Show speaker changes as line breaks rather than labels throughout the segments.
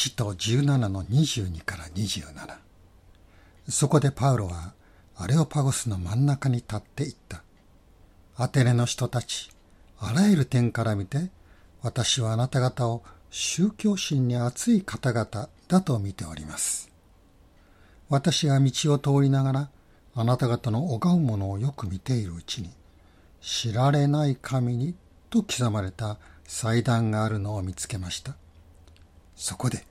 使徒17の22から27そこでパウロはアレオパゴスの真ん中に立っていった。アテネの人たち、あらゆる点から見て、私はあなた方を宗教心に熱い方々だと見ております。私が道を通りながら、あなた方の拝うものをよく見ているうちに、知られない神にと刻まれた祭壇があるのを見つけました。そこで、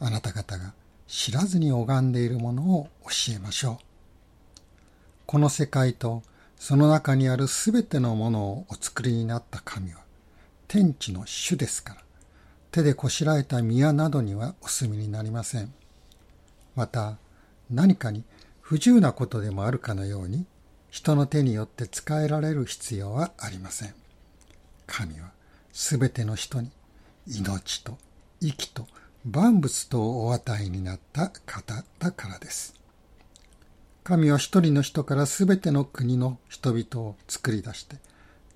あなた方が知らずに拝んでいるものを教えましょう。この世界とその中にあるすべてのものをお作りになった神は天地の主ですから手でこしらえた宮などにはお住みになりません。また何かに不自由なことでもあるかのように人の手によって使えられる必要はありません。神はすべての人に命と息と万物とお与えになった方だからです。神は一人の人からすべての国の人々を作り出して、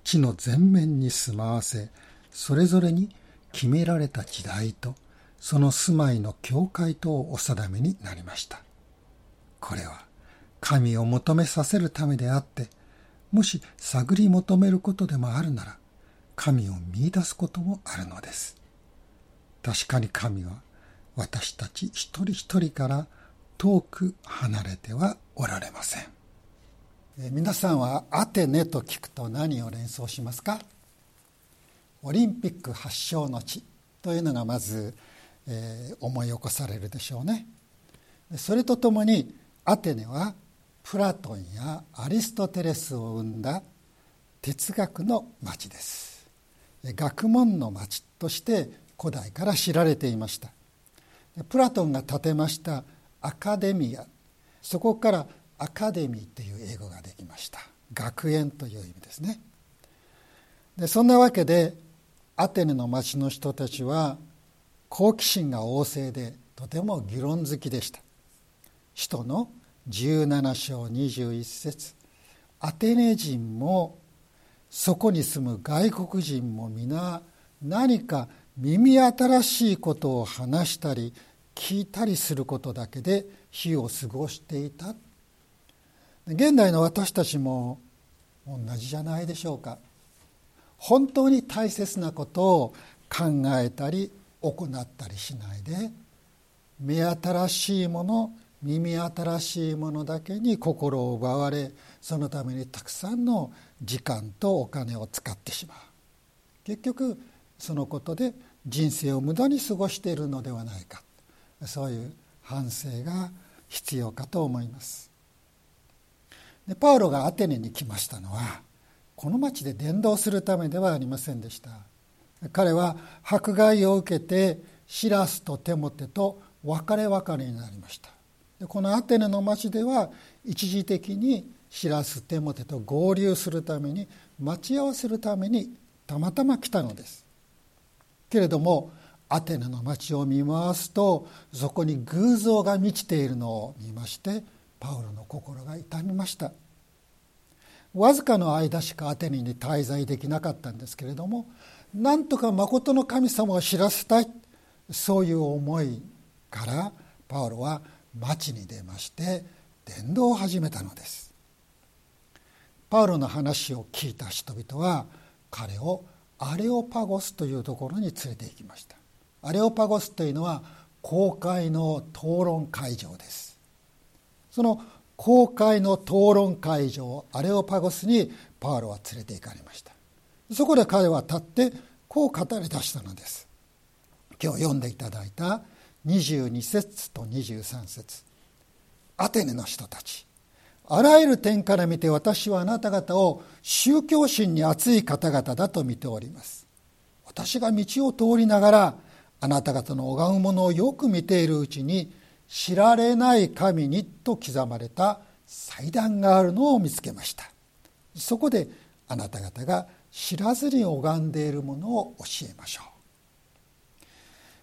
地の全面に住まわせ、それぞれに決められた時代と、その住まいの境界とをお定めになりました。これは、神を求めさせるためであって、もし探り求めることでもあるなら、神を見出すこともあるのです。確かに神は私たち一人一人から遠く離れてはおられません。皆さんはアテネと聞くと何を連想しますか？オリンピック発祥の地というのがまず、えー、思い起こされるでしょうね。それとともにアテネはプラトンやアリストテレスを生んだ哲学の町です。学問の町として古代から知られていました。プラトンが建てましたアカデミア。そこからアカデミーという英語ができました。学園という意味ですね。でそんなわけでアテネの町の人たちは好奇心が旺盛でとても議論好きでした。使徒の17章21節。アテネ人もそこに住む外国人も皆何か耳新しいことを話したり聞いたりすることだけで日を過ごしていた。現代の私たちも同じじゃないでしょうか。本当に大切なことを考えたり行ったりしないで目新しいもの耳新しいものだけに心を奪われそのためにたくさんの時間とお金を使ってしまう。結局そのことで人生を無駄に過ごしているのではないか。そういう反省が必要かと思います。でパウロがアテネに来ましたのはこの町で伝道するためではありませんでした。彼は迫害を受けてシラスとテモテと別れ別れになりました。でこのアテネの町では一時的にシラステモテと合流するために待ち合わせるためにたまたま来たのです。けれどもアテネの町を見回すとそこに偶像が満ちているのを見ましてパウロの心が痛みました。わずかの間しかアテネに滞在できなかったんですけれどもなんとか誠の神様を知らせたいそういう思いからパウロは町に出まして伝道を始めたのです。パウロの話を聞いた人々は彼をアレオパゴスというところに連れて行きました。アレオパゴスというのは公開の討論会場です。その公開の討論会場アレオパゴスにパウロは連れて行かれました。そこで彼は立ってこう語り出したのです。今日読んでいただいた22節と23節。アテネの人たちあらゆる点から見て私はあなた方を宗教心に熱い方々だと見ております。私が道を通りながらあなた方の拝むものをよく見ているうちに知られない神にと刻まれた祭壇があるのを見つけました。そこであなた方が知らずに拝んでいるものを教えましょう。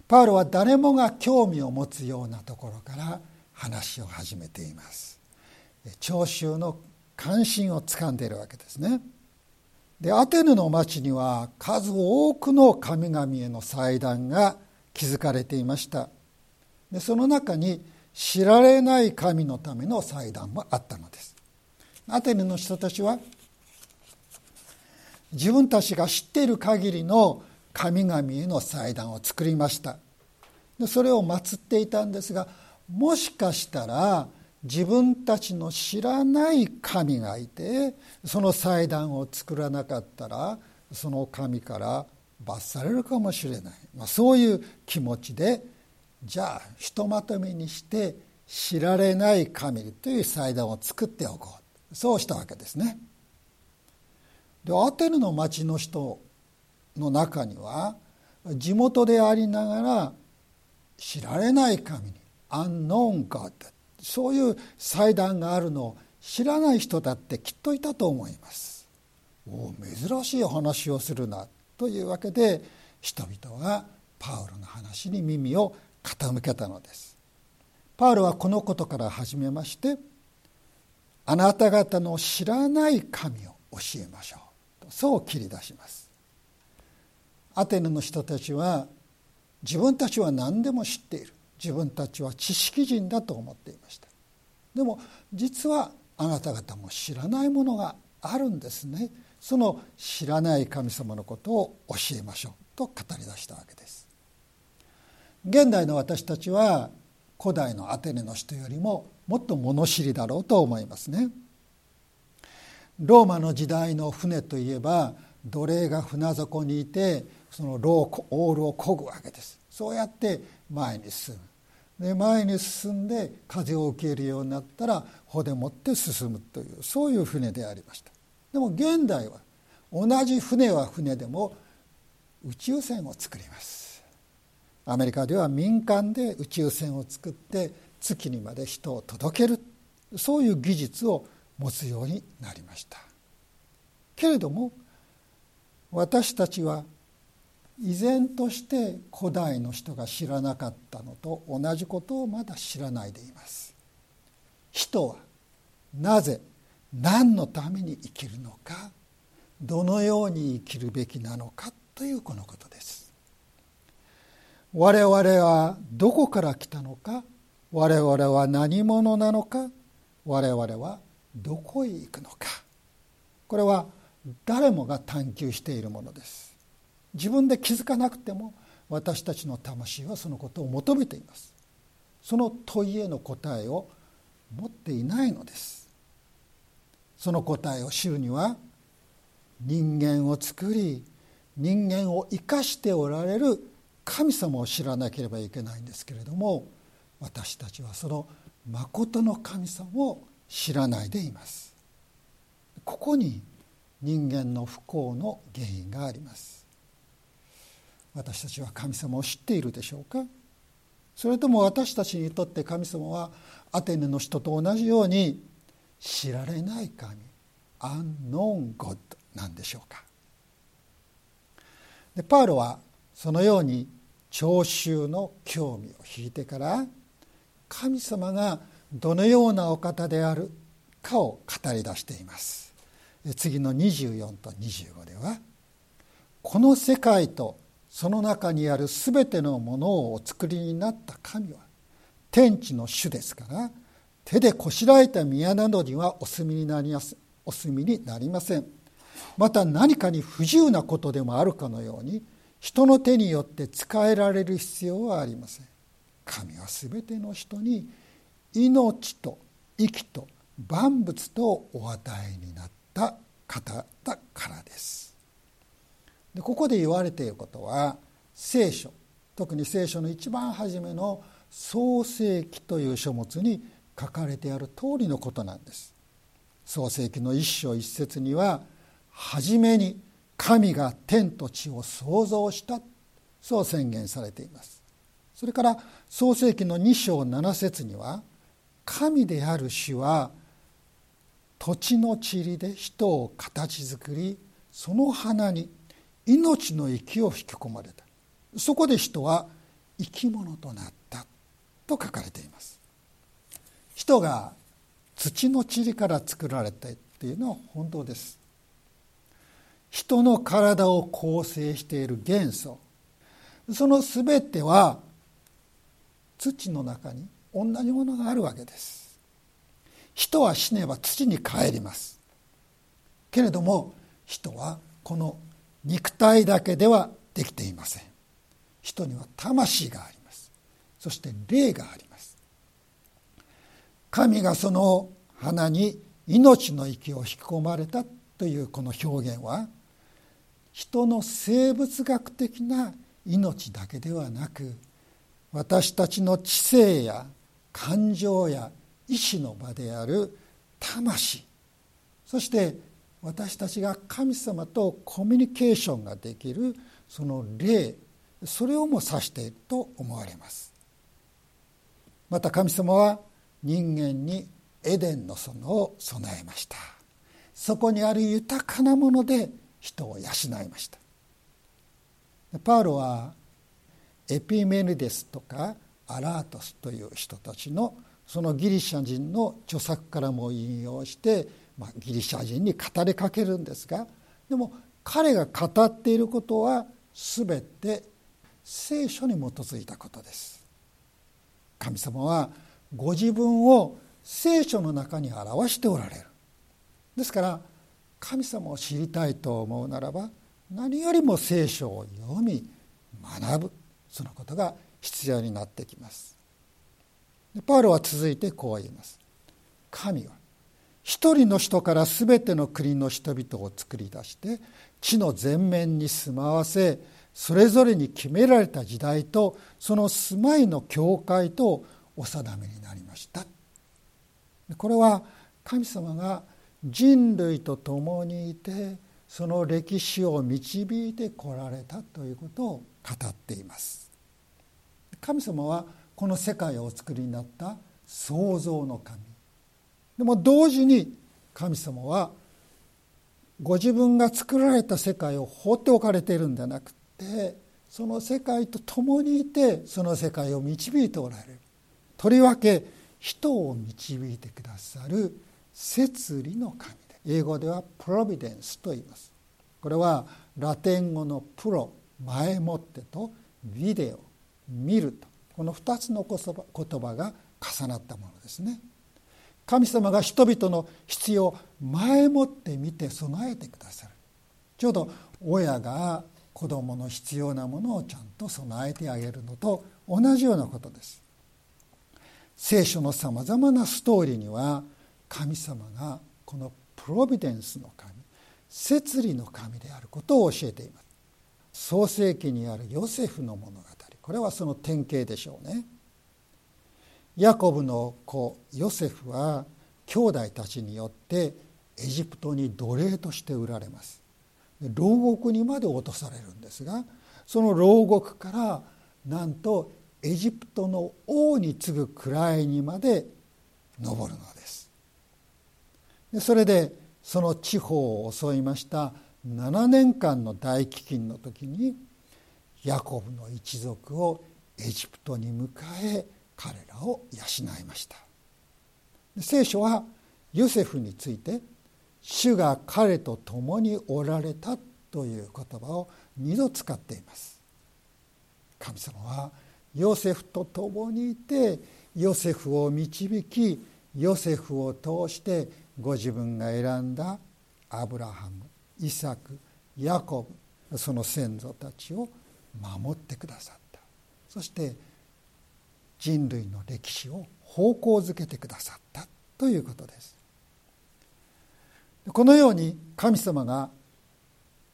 パウロは誰もが興味を持つようなところから話を始めています。聴衆の関心をつかんでいるわけですね。でアテネの町には数多くの神々への祭壇が築かれていました。でその中に知られない神のための祭壇もあったのです。アテネの人たちは自分たちが知っている限りの神々への祭壇を作りました。でそれを祀っていたんですがもしかしたら自分たちの知らない神がいてその祭壇を作らなかったらその神から罰されるかもしれない、まあ、そういう気持ちでじゃあひとまとめにして知られない神という祭壇を作っておこう。そうしたわけですね。でアテネの町の人の中には地元でありながら知られない神に「アンノーンガッそういう祭壇があるのを知らない人だってきっといたと思います。お珍しい話をするなというわけで人々はパウロの話に耳を傾けたのです。パウロはこのことから始めましてあなた方の知らない神を教えましょうとそう切り出します。アテネの人たちは自分たちは何でも知っている自分たちは知識人だと思っていました。でも実はあなた方も知らないものがあるんですね。その知らない神様のことを教えましょうと語り出したわけです。現代の私たちは古代のアテネの人よりももっと物知りだろうと思いますね。ローマの時代の船といえば奴隷が船底にいてそのローオールを漕ぐわけです。そうやって前に進む。で前に進んで風を受けるようになったら帆でもって進むというそういう船でありました。でも現代は同じ船は船でも宇宙船を作ります。アメリカでは民間で宇宙船を作って月にまで人を届けるそういう技術を持つようになりました。けれども私たちは依然として古代の人が知らなかったのと同じことをまだ知らないでいます。人はなぜ何のために生きるのかどのように生きるべきなのかというこのことです。我々はどこから来たのか我々は何者なのか我々はどこへ行くのか。これは誰もが探求しているものです。自分で気づかなくても私たちの魂はそのことを求めています。その問いへの答えを持っていないのです。その答えを知るには人間を作り人間を生かしておられる神様を知らなければいけないんですけれども私たちはそのまことの神様を知らないでいます。ここに人間の不幸の原因があります。私たちは神様を知っているでしょうか？それとも私たちにとって神様はアテネの人と同じように知られない神アンノンゴッドなんでしょうか？でパウロはそのように聴衆の興味を引いてから神様がどのようなお方であるかを語り出しています。次の24と25ではこの世界とその中にある全てのものをお作りになった神は天地の主ですから手でこしらえた宮などにはお住みになりますお住みになりません。また何かに不自由なことでもあるかのように人の手によって使えられる必要はありません。神は全ての人に命と息と万物とお与えになった方だからです。でここで言われていることは聖書特に聖書の一番初めの創世記という書物に書かれてある通りのことなんです。創世記の一章一節には初めに神が天と地を創造したそう宣言されています。それから創世記の2章7節には神である主は土地の塵で人を形作りその花に命の息を引き込まれた。そこで人は生き物となったと書かれています。人が土の塵から作られたっていうのは本当です。人の体を構成している元素。その全ては土の中に同じものがあるわけです。人は死ねば土に帰ります。けれども人はこの肉体だけではできていません。人には魂があります。そして霊があります。神がその花に命の息を引き込まれたというこの表現は人の生物学的な命だけではなく私たちの知性や感情や意志の場である魂そして私たちが神様とコミュニケーションができるその霊それをも指していると思われます。また神様は人間にエデンの園を備えました。そこにある豊かなもので人を養いました。パウロはエピメニデスとかアラートスという人たちのそのギリシャ人の著作からも引用して、まあ、ギリシャ人に語りかけるんですがでも彼が語っていることは全て聖書に基づいたことです。神様はご自分を聖書の中に表しておられる。ですから神様を知りたいと思うならば何よりも聖書を読み学ぶ。そのことが必要になってきます。パウロは続いてこう言います。神は一人の人から全ての国の人々を作り出して地の全面に住まわせそれぞれに決められた時代とその住まいの境界とお定めになりました。これは神様が人類と共にいてその歴史を導いてこられたということを語っています。神様はこの世界をお作りになった創造の神。でも同時に神様はご自分が作られた世界を放っておかれているんじゃなくてその世界と共にいてその世界を導いておられる。とりわけ人を導いてくださる摂理の神で英語ではプロビデンスと言います。これはラテン語のプロ前もってとビデオ見ると。この2つの言葉が重なったものですね。神様が人々の必要を前もって見て備えてくださる。ちょうど親が子供の必要なものをちゃんと備えてあげるのと同じようなことです。聖書のさまざまなストーリーには神様がこのプロビデンスの神摂理の神であることを教えています。創世記にあるヨセフの物語。これはその典型でしょうね。ヤコブの子ヨセフは兄弟たちによってエジプトに奴隷として売られます。牢獄にまで落とされるんですがその牢獄からなんとエジプトの王に次ぐ位にまで上るのです。でそれでその地方を襲いました7年間の大飢饉の時にヤコブの一族をエジプトに迎え彼らを養いました。聖書はヨセフについて主が彼と共におられたという言葉を2度使っています。神様はヨセフと共にいてヨセフを導きヨセフを通してご自分が選んだアブラハムイサクヤコブその先祖たちを守ってくださった。そして人類の歴史を方向づけてくださったということです。このように神様が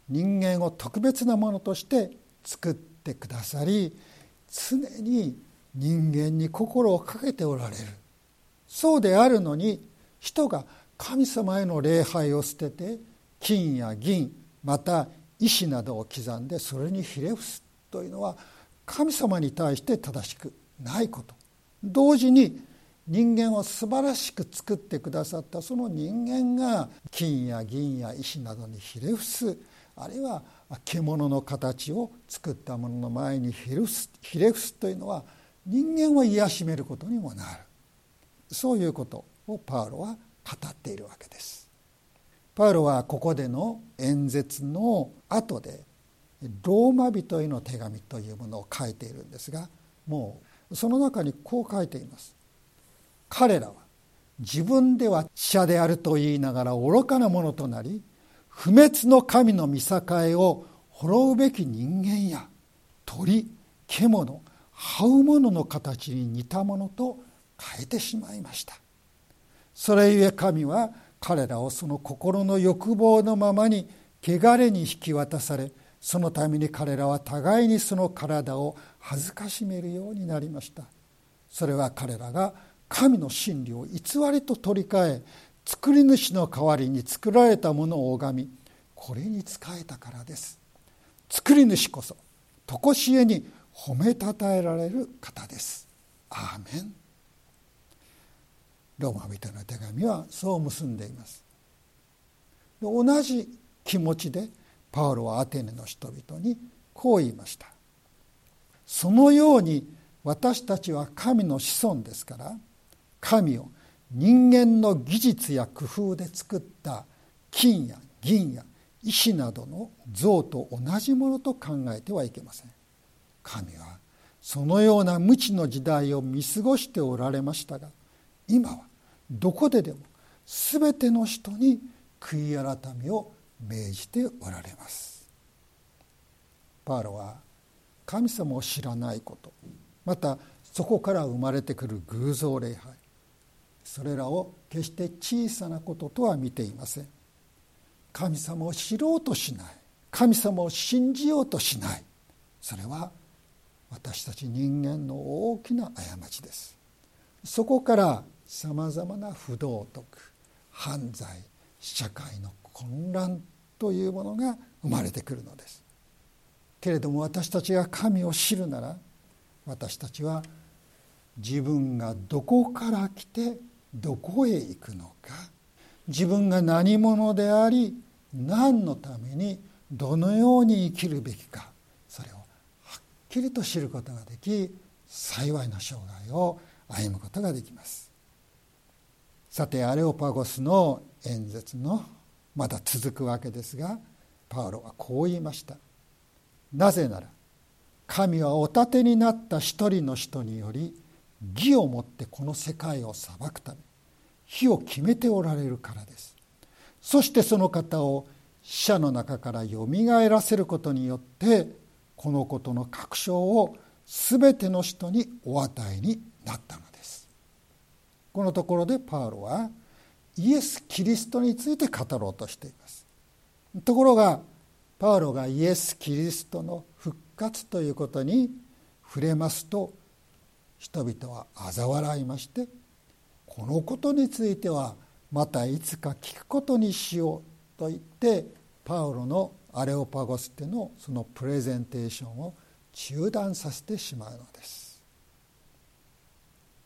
人間を特別なものとして作ってくださり常に人間に心をかけておられる。そうであるのに人が神様への礼拝を捨てて金や銀また石などを刻んでそれにひれ伏すというのは神様に対して正しくないこと同時に人間を素晴らしく作ってくださったその人間が金や銀や石などにひれ伏すあるいは獣の形を作ったものの前にひれ伏すひれ伏すというのは人間を癒しめることにもなるそういうことをパウロは語っているわけです。パウロはここでの演説の後でローマ人への手紙というものを書いているんですがもうその中にこう書いています。彼らは自分では知者であると言いながら愚かなものとなり不滅の神の見境を滅うべき人間や鳥獣這う者の形に似たものと変えてしまいました。それゆえ神は彼らをその心の欲望のままに汚れに引き渡されそのために彼らは互いにその体を恥ずかしめるようになりました。それは彼らが神の真理を偽りと取り替え作り主の代わりに作られたものを拝みこれに仕えたからです。作り主こそ常しえに褒めたたえられる方です。アーメン。ローマ人の手紙はそう結んでいます。同じ気持ちでパウロはアテネの人々にこう言いました。そのように私たちは神の子孫ですから神を人間の技術や工夫で作った金や銀や石などの像と同じものと考えてはいけません。神はそのような無知の時代を見過ごしておられましたが今はどこででも全ての人に悔い改めを命じておられます。パウロは神様を知らないことまたそこから生まれてくる偶像礼拝それらを決して小さなこととは見ていません。神様を知ろうとしない神様を信じようとしないそれは私たち人間の大きな過ちです。そこからさまざまな不道徳犯罪社会の混乱というものが生まれてくるのです。けれども私たちが神を知るなら私たちは自分がどこから来てどこへ行くのか自分が何者であり何のためにどのように生きるべきかそれをはっきりと知ることができ幸いな生涯を歩むことができます。さてアレオパゴスの演説のまだ続くわけですがパウロはこう言いました。なぜなら神はお立てになった一人の人により義をもってこの世界を裁くため火を決めておられるからです。そしてその方を死者の中からよみがえらせることによってこのことの確証を全ての人にお与えになったのです。このところでパウロはイエス・キリストについて語ろうとしています。ところがパウロがイエス・キリストの復活ということに触れますと人々は嘲笑いましてこのことについてはまたいつか聞くことにしようと言ってパウロのアレオパゴステのそのプレゼンテーションを中断させてしまうのです。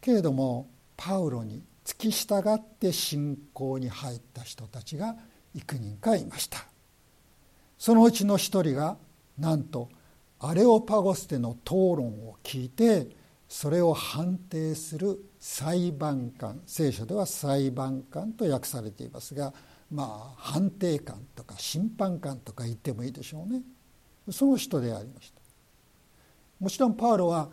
けれどもパウロに付き従って信仰に入った人たちが幾人かいました。そのうちの一人がなんとアレオパゴステの討論を聞いてそれを判定する裁判官聖書では裁判官と訳されていますがまあ判定官とか審判官とか言ってもいいでしょうね。その人でありました。もちろんパウロは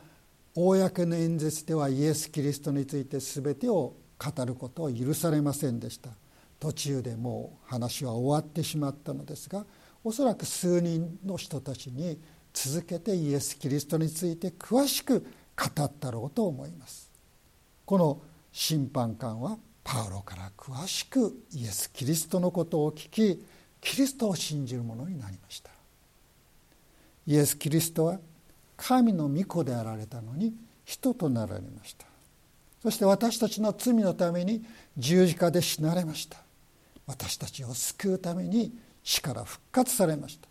公の演説ではイエス・キリストについて全てを語ることを許されませんでした。途中でもう話は終わってしまったのですがおそらく数人の人たちに続けてイエス・キリストについて詳しく語ったろうと思います。この審判官はパウロから詳しくイエス・キリストのことを聞きキリストを信じる者になりました。イエス・キリストは神の御子であられたのに人となられました。そして私たちの罪のために十字架で死なれました。私たちを救うために死から復活されました。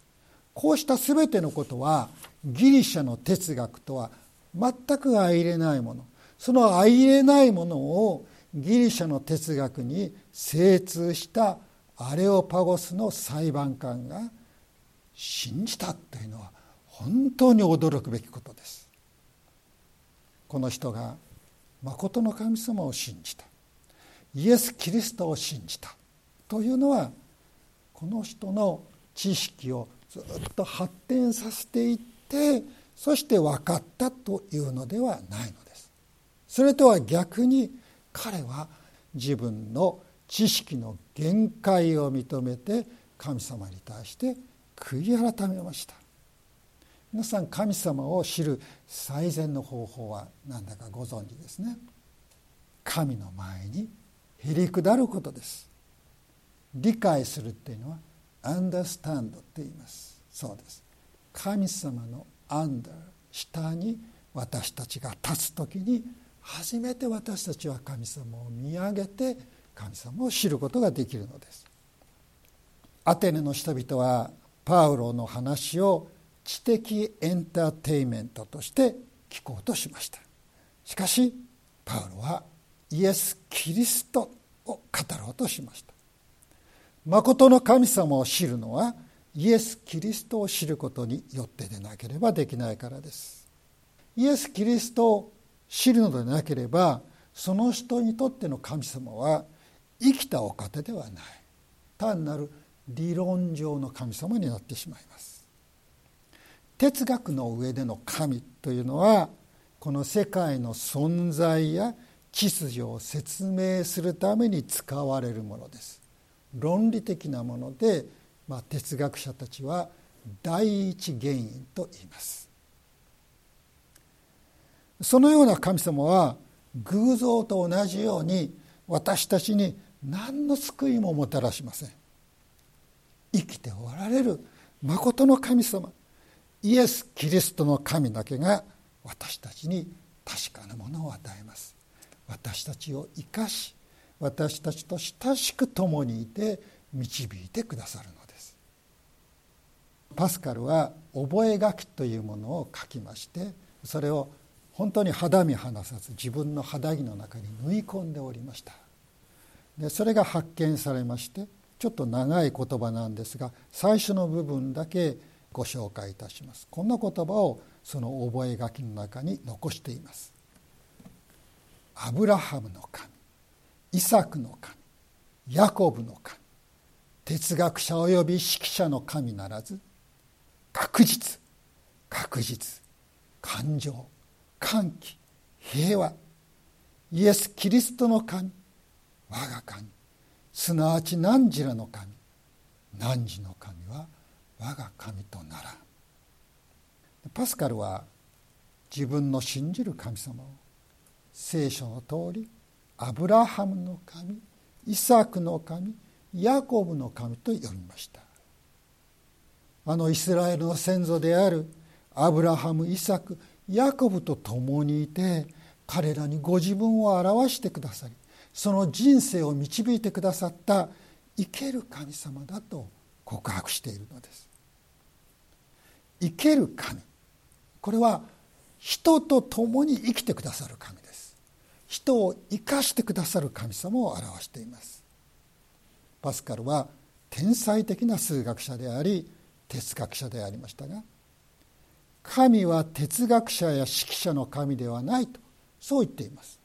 こうした全てのことはギリシャの哲学とは全く相入れないもの。その相入れないものをギリシャの哲学に精通したアレオパゴスの裁判官が信じたというのは本当に驚くべきことです。この人が誠の神様を信じた。イエス・キリストを信じた。というのはこの人の知識をずっと発展させていってそして分かったというのではないのです。それとは逆に彼は自分の知識の限界を認めて神様に対して悔い改めました。皆さん神様を知る最善の方法は何だかご存知ですね。神の前にへりくだることです。理解するっていうのは understand って言います。そうです。神様の under 下に私たちが立つ時に初めて私たちは神様を見上げて神様を知ることができるのです。アテネの人々はパウロの話を知的エンターテインメントとして聞こうとしました。しかしパウロはイエス・キリストを語ろうとしました。誠の神様を知るのはイエス・キリストを知ることによってでなければできないからです。イエス・キリストを知るのでなければその人にとっての神様は生きたお方ではない。単なる理論上の神様になってしまいます。哲学の上での神というのはこの世界の存在や秩序を説明するために使われるものです。論理的なもので、まあ、哲学者たちは第一原因と言います。そのような神様は偶像と同じように私たちに何の救いももたらしません。生きておられるまことの神様イエス・キリストの神だけが私たちに確かなものを与えます。私たちを生かし私たちと親しく共にいて導いてくださるのです。パスカルは覚書というものを書きましてそれを本当に肌身離さず自分の肌着の中に縫い込んでおりました。でそれが発見されましてちょっと長い言葉なんですが最初の部分だけご紹介いたします。こんな言葉をその覚書の中に残しています。アブラハムの神イサクの神ヤコブの神哲学者及び指揮者の神ならず確実確実感情歓喜平和イエス・キリストの神我が神すなわち汝らの神汝の神は我が神となら。パスカルは自分の信じる神様を聖書の通りアブラハムの神イサクの神ヤコブの神と呼びました。あのイスラエルの先祖であるアブラハムイサクヤコブと共にいて彼らにご自分を表してくださりその人生を導いてくださった生ける神様だと告白しているのです。生ける神。これは人と共に生きてくださる神です。人を生かしてくださる神様を表しています。パスカルは天才的な数学者であり哲学者でありましたが神は哲学者や指揮者の神ではないとそう言っています。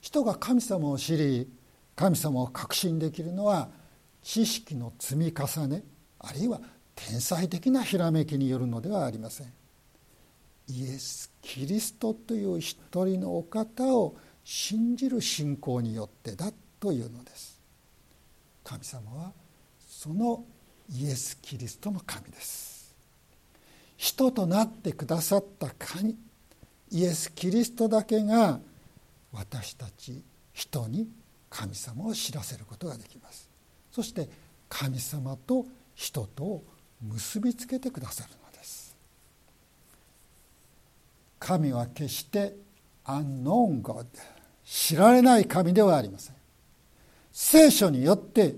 人が神様を知り神様を確信できるのは知識の積み重ねあるいは天才的なひらめきによるのではありません。イエス・キリストという一人のお方を信じる信仰によってだというのです。神様はそのイエス・キリストの神です。人となってくださった神イエス・キリストだけが私たち人に神様を知らせることができます。そして神様と人と結びつけてくださるのです。神は決してアンノーンゴッ知られない神ではありません。聖書によって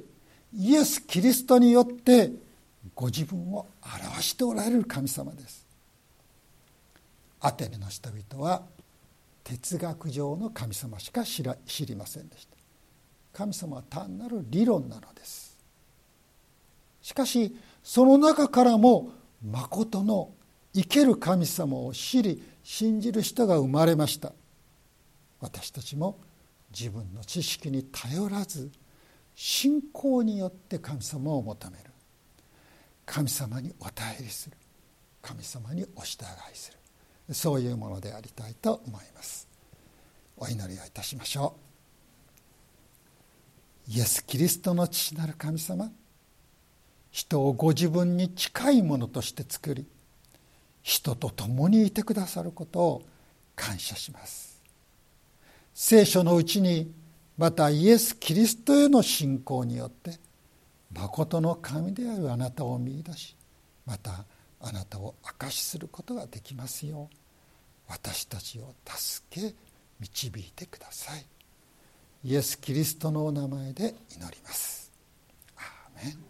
イエス・キリストによってご自分を表しておられる神様です。アテネの人々は哲学上の神様しか知りませんでした。神様は単なる理論なのです。しかしその中からもまことの生ける神様を知り信じる人が生まれました。私たちも自分の知識に頼らず信仰によって神様を求める。神様にお頼りする。神様にお従いする。そういうものでありたいと思います。お祈りをいたしましょう。イエス・キリストの父なる神様。人をご自分に近いものとして作り人と共にいてくださることを感謝します。聖書のうちにまたイエス・キリストへの信仰によって誠の神であるあなたを見いだしまたあなたを証しすることができますよう私たちを助け導いてください。イエス・キリストのお名前で祈ります。アーメン。